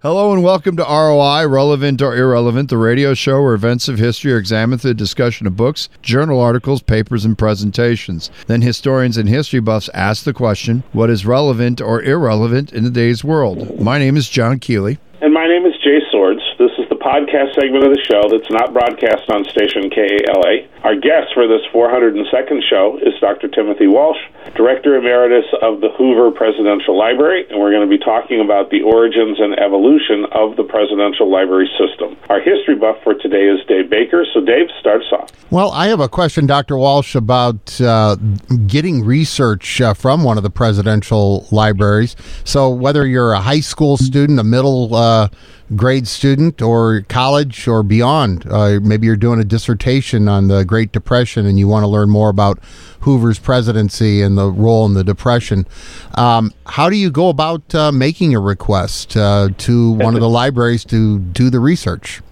Hello and welcome to ROI, Relevant or Irrelevant, the radio show where events of history are examined through the discussion of books, journal articles, papers, and presentations. Then historians and history buffs ask the question, what is relevant or irrelevant in today's world? My name is John Keeley. And my name is Jay Swords. This is the podcast segment of the show that's not broadcast on station KALA. Our guest for this 402nd show is Dr. Timothy Walsh, Director Emeritus of the Hoover Presidential Library, and we're going to be talking about the origins and evolution of the Presidential Library System. Our history buff for today is Dave Baker. So, Dave, starts off. Well, I have a question, Dr. Walsh, about uh, getting research uh, from one of the presidential libraries. So, whether you're a high school student, a middle uh, grade student or college or beyond. Uh, maybe you're doing a dissertation on the Great Depression and you want to learn more about Hoover's presidency and the role in the Depression. Um, how do you go about uh, making a request uh, to one of the libraries to do the research?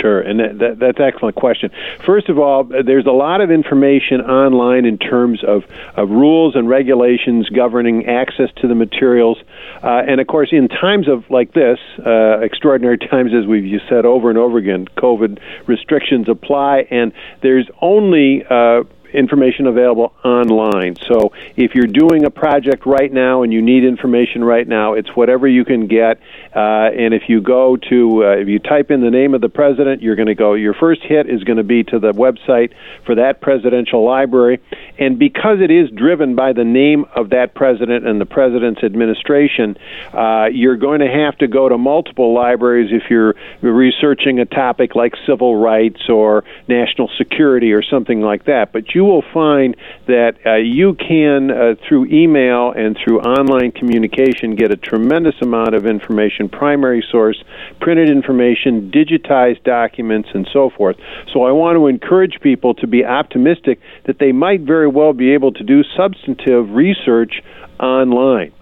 Sure, and that, that, that's an excellent question. First of all, there's a lot of information online in terms of, of rules and regulations governing access to the materials. Uh, and of course, in times of like this, uh, extraordinary times, as we've said over and over again, COVID restrictions apply, and there's only uh, information available online. So if you're doing a project right now and you need information right now, it's whatever you can get. Uh, and if you go to, uh, if you type in the name of the president, you're going to go, your first hit is going to be to the website for that presidential library. And because it is driven by the name of that president and the president's administration, uh, you're going to have to go to multiple libraries if you're researching a topic like civil rights or national security or something like that. But you you will find that uh, you can, uh, through email and through online communication, get a tremendous amount of information, primary source, printed information, digitized documents, and so forth. So I want to encourage people to be optimistic that they might very well be able to do substantive research online.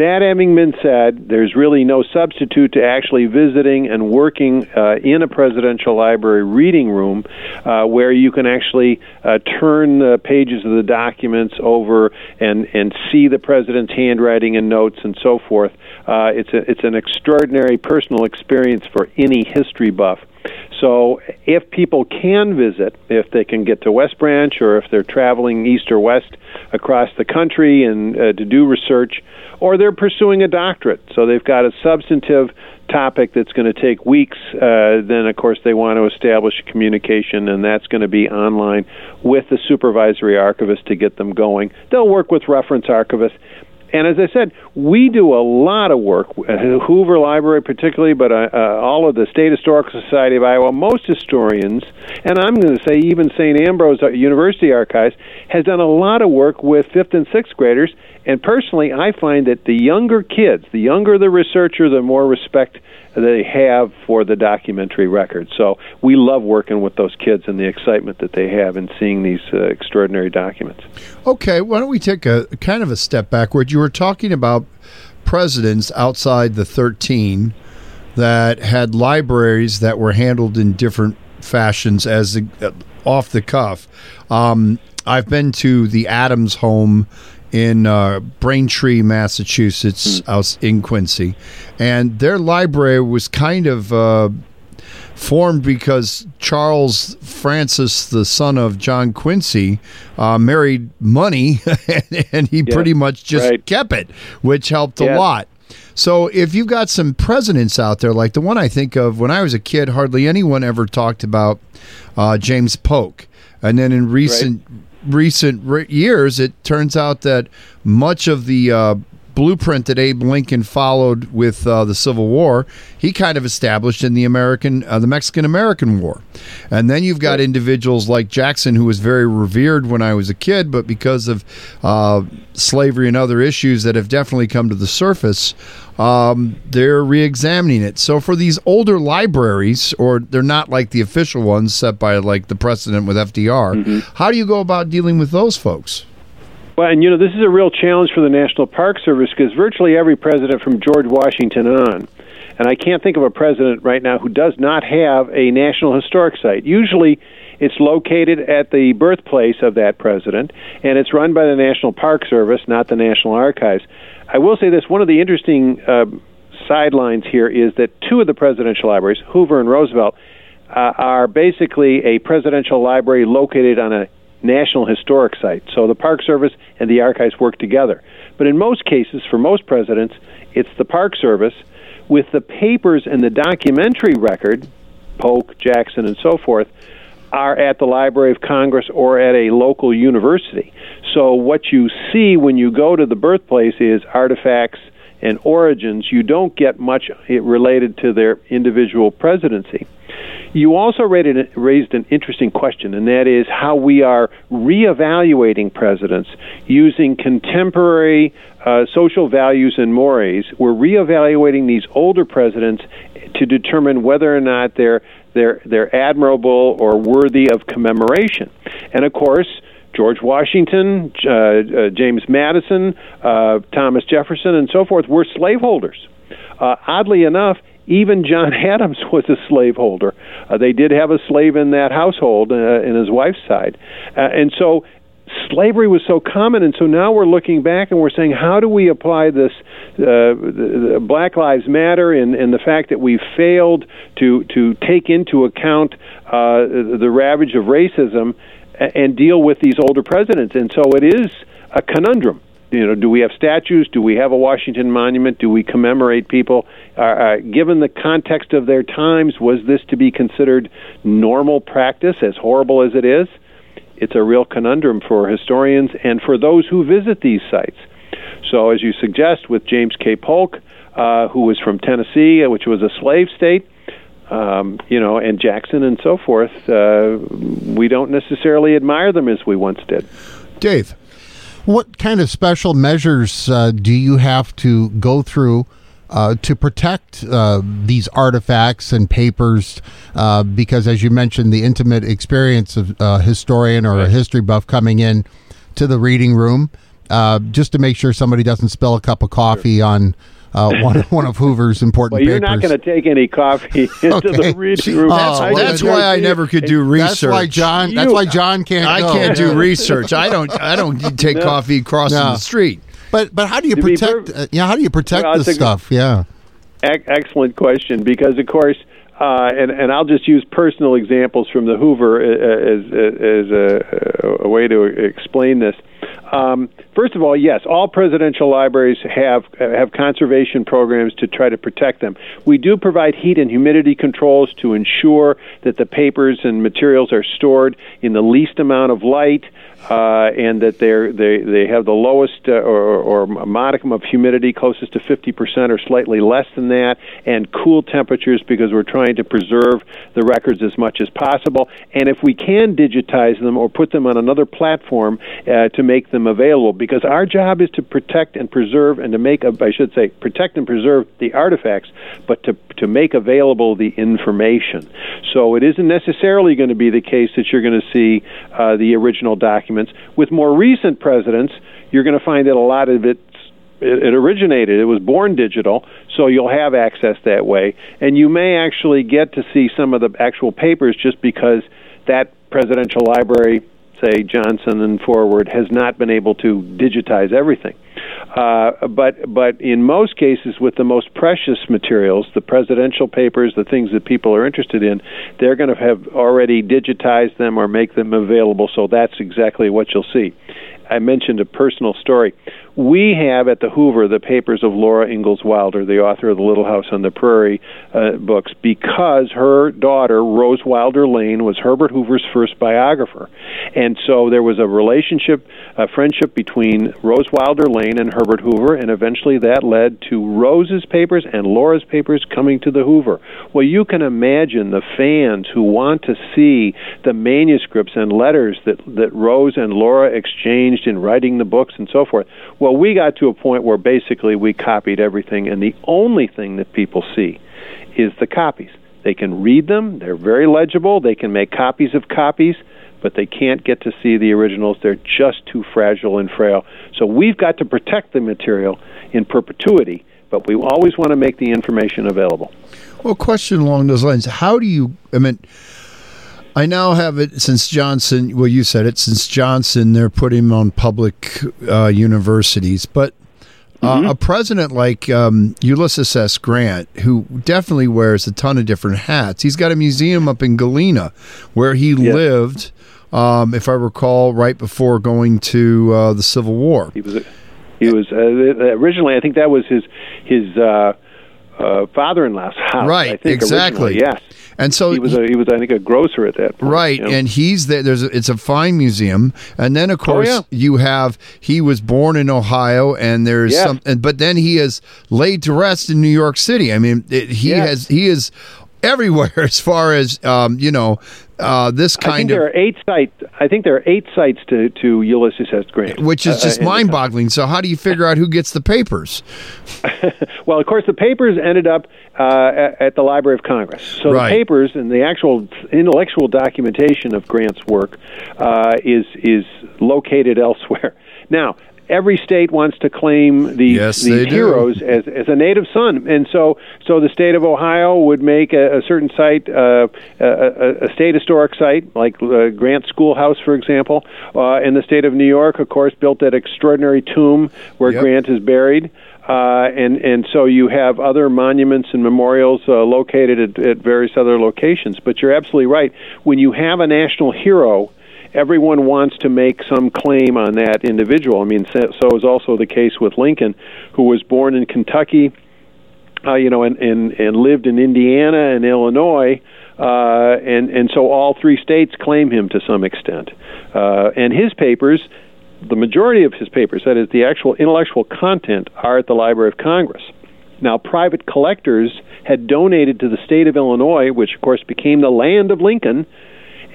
That having been said, there's really no substitute to actually visiting and working uh, in a presidential library reading room uh, where you can actually uh, turn the pages of the documents over and, and see the president's handwriting and notes and so forth. Uh, it's, a, it's an extraordinary personal experience for any history buff. So, if people can visit, if they can get to West Branch or if they're traveling east or west across the country and uh, to do research, or they're pursuing a doctorate, so they've got a substantive topic that's going to take weeks, uh, then of course they want to establish communication, and that's going to be online with the supervisory archivist to get them going. They'll work with reference archivists and as I said, we do a lot of work at Hoover Library, particularly, but uh, uh, all of the State Historical Society of Iowa. Most historians, and I'm going to say even St. Ambrose University Archives, has done a lot of work with fifth and sixth graders. And personally, I find that the younger kids, the younger the researcher, the more respect they have for the documentary record. So we love working with those kids and the excitement that they have in seeing these uh, extraordinary documents. Okay, why don't we take a kind of a step backward? You were talking about presidents outside the 13 that had libraries that were handled in different fashions as uh, off the cuff. Um, I've been to the Adams home in uh, Braintree, Massachusetts, mm. out in Quincy, and their library was kind of uh, formed because Charles Francis, the son of John Quincy, uh, married money, and, he yeah, pretty much just right. kept it, which helped yeah. a lot. So if you've got some presidents out there, like the one I think of when I was a kid, hardly anyone ever talked about uh, James Polk. And then in recent right recent re- years, it turns out that much of the uh, blueprint that Abe Lincoln followed with uh, the Civil War, he kind of established in the American, uh, the Mexican American War. And then you've got individuals like Jackson, who was very revered when I was a kid, but because of uh, slavery and other issues that have definitely come to the surface, um, they're re-examining it. So for these older libraries, or they're not like the official ones set by like the precedent with FDR, mm-hmm. how do you go about dealing with those folks? Well, and you know, this is a real challenge for the National Park Service because virtually every president from George Washington on, and I can't think of a president right now who does not have a National Historic Site. Usually, it's located at the birthplace of that president, and it's run by the National Park Service, not the National Archives. I will say this one of the interesting uh, sidelines here is that two of the presidential libraries, Hoover and Roosevelt, uh, are basically a presidential library located on a national historic site. So the Park Service and the archives work together. But in most cases, for most presidents, it's the Park Service with the papers and the documentary record, Polk, Jackson, and so forth, are at the Library of Congress or at a local university. So what you see when you go to the birthplace is artifacts and origins. You don't get much related to their individual presidency. You also raised an interesting question, and that is how we are reevaluating presidents using contemporary uh, social values and mores. We're reevaluating these older presidents to determine whether or not they're they're they're admirable or worthy of commemoration. And of course, George Washington, uh, uh, James Madison, uh, Thomas Jefferson, and so forth were slaveholders. Uh, oddly enough, even John Adams was a slaveholder. Uh, they did have a slave in that household, uh, in his wife's side, and so slavery was so common, and so now we're looking back and we're saying, how do we apply this uh, Black Lives Matter and, and the fact that we failed to to take into account uh, the ravage of racism and deal with these older presidents? And so it is a conundrum you know, do we have statues? Do we have a Washington monument? Do we commemorate people? Uh, uh, given the context of their times, was this to be considered normal practice, as horrible as it is? It's a real conundrum for historians and for those who visit these sites. So, as you suggest, with James K. Polk, uh, who was from Tennessee, uh, which was a slave state, um, you know, and Jackson and so forth, uh, we don't necessarily admire them as we once did. Dave. What kind of special measures uh, do you have to go through uh, to protect uh, these artifacts and papers? Uh, because, as you mentioned, the intimate experience of a historian or a history buff coming in to the reading room, uh, just to make sure somebody doesn't spill a cup of coffee sure. on uh, one, one of Hoover's important well, you're papers. not going to take any coffee into okay. the reading room. That's, oh, that's why I never could do research. That's why John. That's why John can't. I go. can't do research. I don't. I don't take no. coffee crossing no. the street. But but how do you protect? Uh, yeah, how do you protect well, this stuff? yeah. Excellent question, because of course. Uh, and, and I'll just use personal examples from the Hoover uh, as, as, a, a way to explain this. Um, first of all, yes, all presidential libraries have have conservation programs to try to protect them. We do provide heat and humidity controls to ensure that the papers and materials are stored in the least amount of light uh, and that they're, they they have the lowest uh, or, or modicum of humidity closest to 50% or slightly less than that, and cool temperatures because we're trying to preserve the records as much as possible. And if we can digitize them or put them on another platform uh, to make them available, because our job is to protect and preserve and to make, I should say, protect and preserve the artifacts, but to to make available the information. So it isn't necessarily going to be the case that you're going to see uh, the original documents. With more recent presidents, you're going to find that a lot of it it, originated. It was born digital, so you'll have access that way, and you may actually get to see some of the actual papers just because that presidential library, say Johnson and forward, has not been able to digitize everything. Uh, but but in most cases, with the most precious materials, the presidential papers, the things that people are interested in, they're going to have already digitized them or make them available. So that's exactly what you'll see. I mentioned a personal story. We have at the Hoover the papers of Laura Ingalls Wilder, the author of the Little House on the Prairie uh, books, because her daughter, Rose Wilder Lane, was Herbert Hoover's first biographer. And so there was a relationship, a friendship between Rose Wilder Lane and Herbert Hoover, and eventually that led to Rose's papers and Laura's papers coming to the Hoover. Well, you can imagine the fans who want to see the manuscripts and letters that, that Rose and Laura exchanged in writing the books and so forth. Well, we got to a point where basically we copied everything, and the only thing that people see is the copies. They can read them, they're very legible, they can make copies of copies, but they can't get to see the originals. They're just too fragile and frail. So we've got to protect the material in perpetuity, but we always want to make the information available. Well, question along those lines How do you, I mean, I now have it since Johnson. Well, you said it since Johnson. They're putting him on public uh, universities, but Uh, a president like um, Ulysses S. Grant, who definitely wears a ton of different hats, he's got a museum up in Galena where he lived, um, if I recall, right before going to uh, the Civil War. He was he was uh, originally. I think that was his his uh, father-in-law's house. Right, I think, exactly. Yes, And so he was. A, he was. I think a grocer at that. Point, Right, you know. and he's there. There's a, it's a fine museum, and then of course yeah. you have he was born in Ohio, and there's Yes. some, and, but then he is laid to rest in New York City. I mean, it, he Yes. has he is everywhere as far as um, you know uh, this I think kind there are eight sites. I think there are eight sites to, to Ulysses S. Grant, Which is uh, just in the mind-boggling. So, how do you figure out who gets the papers? Well, of course, the papers ended up uh, at, at the Library of Congress. So Right. the papers and the actual intellectual documentation of Grant's work uh, is is located elsewhere. Now, every state wants to claim these, Yes, these heroes as, as a native son, and so so the state of Ohio would make a, a certain site uh, a, a, a state historic site, like uh, Grant Schoolhouse, for example, uh, and the state of New York, of course, built that extraordinary tomb where Yep. Grant is buried. Uh, and and so you have other monuments and memorials uh, located at, at various other locations. But you're absolutely right. When you have a national hero, everyone wants to make some claim on that individual. I mean, so, is also the case with Lincoln, who was born in Kentucky, uh, you know, and, and and lived in Indiana and Illinois. Uh, and and so all three states claim him to some extent, uh, and his papers the majority of his papers, that is, the actual intellectual content, are at the Library of Congress. Now, private collectors had donated to the state of Illinois, which of course became the land of Lincoln,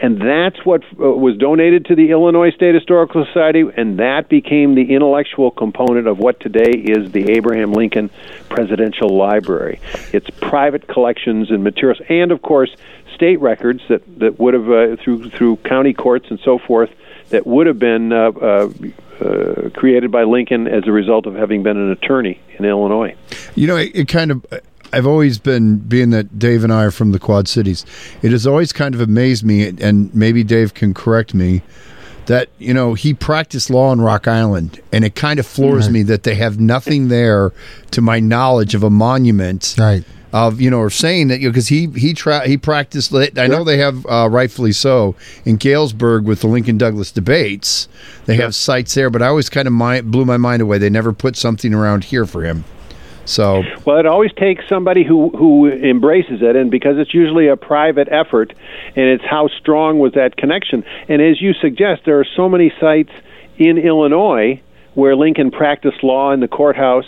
and that's what uh, was donated to the Illinois State Historical Society, and that became the intellectual component of what today is the Abraham Lincoln Presidential Library. It's private collections and materials, and of course, state records that, that would have, uh, through, through county courts and so forth, that would have been uh, uh, uh, created by Lincoln as a result of having been an attorney in Illinois. You know, it, it kind of. I've always been, being that Dave and I are from the Quad Cities, it has always kind of amazed me, and maybe Dave can correct me, that, you know, he practiced law in Rock Island, and it kind of floors me that they have nothing there, to my knowledge, of a monument. Right. Of you know, or saying that you know, because he he tra- he practiced. I know they have uh, rightfully so in Galesburg with the Lincoln Douglas debates. They have sites there, but I always kind of blew my mind away. They never put something around here for him. So Well, it always takes somebody who who embraces it, and because it's usually a private effort, and it's how strong was that connection. And as you suggest, there are so many sites in Illinois where Lincoln practiced law in the courthouse.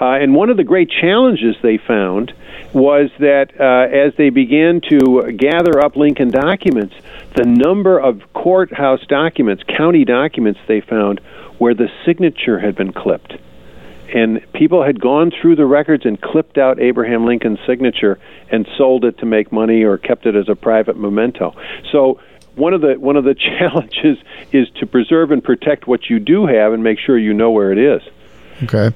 Uh, and one of the great challenges they found was that uh, as they began to gather up Lincoln documents, the number of courthouse documents, county documents they found, where the signature had been clipped and people had gone through the records and clipped out Abraham Lincoln's signature and sold it to make money or kept it as a private memento. So one of the one of the challenges is to preserve and protect what you do have and make sure you know where it is. Okay.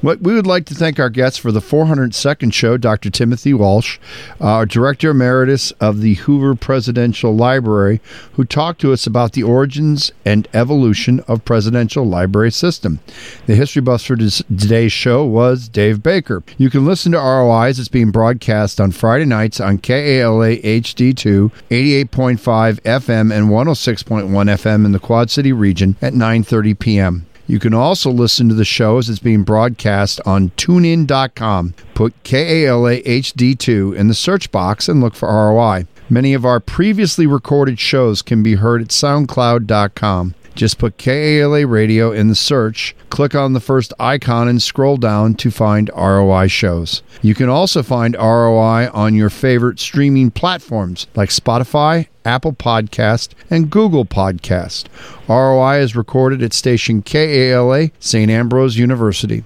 What we would like to thank our guests for the 402nd show, Dr. Timothy Walsh, uh, our Director Emeritus of the Hoover Presidential Library, who talked to us about the origins and evolution of presidential library system. The history buff for today's show was Dave Baker. You can listen to ROIs. it's being broadcast on Friday nights on KALA HD2, 88.5 FM and 106.1 FM in the Quad City region at 9:30 p.m. You can also listen to the show as it's being broadcast on tunein.com. Put KALA HD2 in the search box and look for ROI. Many of our previously recorded shows can be heard at soundcloud.com. Just put KALA radio in the search, click on the first icon, and scroll down to find ROI shows. You can also find ROI on your favorite streaming platforms like Spotify, Apple Podcast, and Google Podcast. ROI is recorded at station KALA, St. Ambrose University.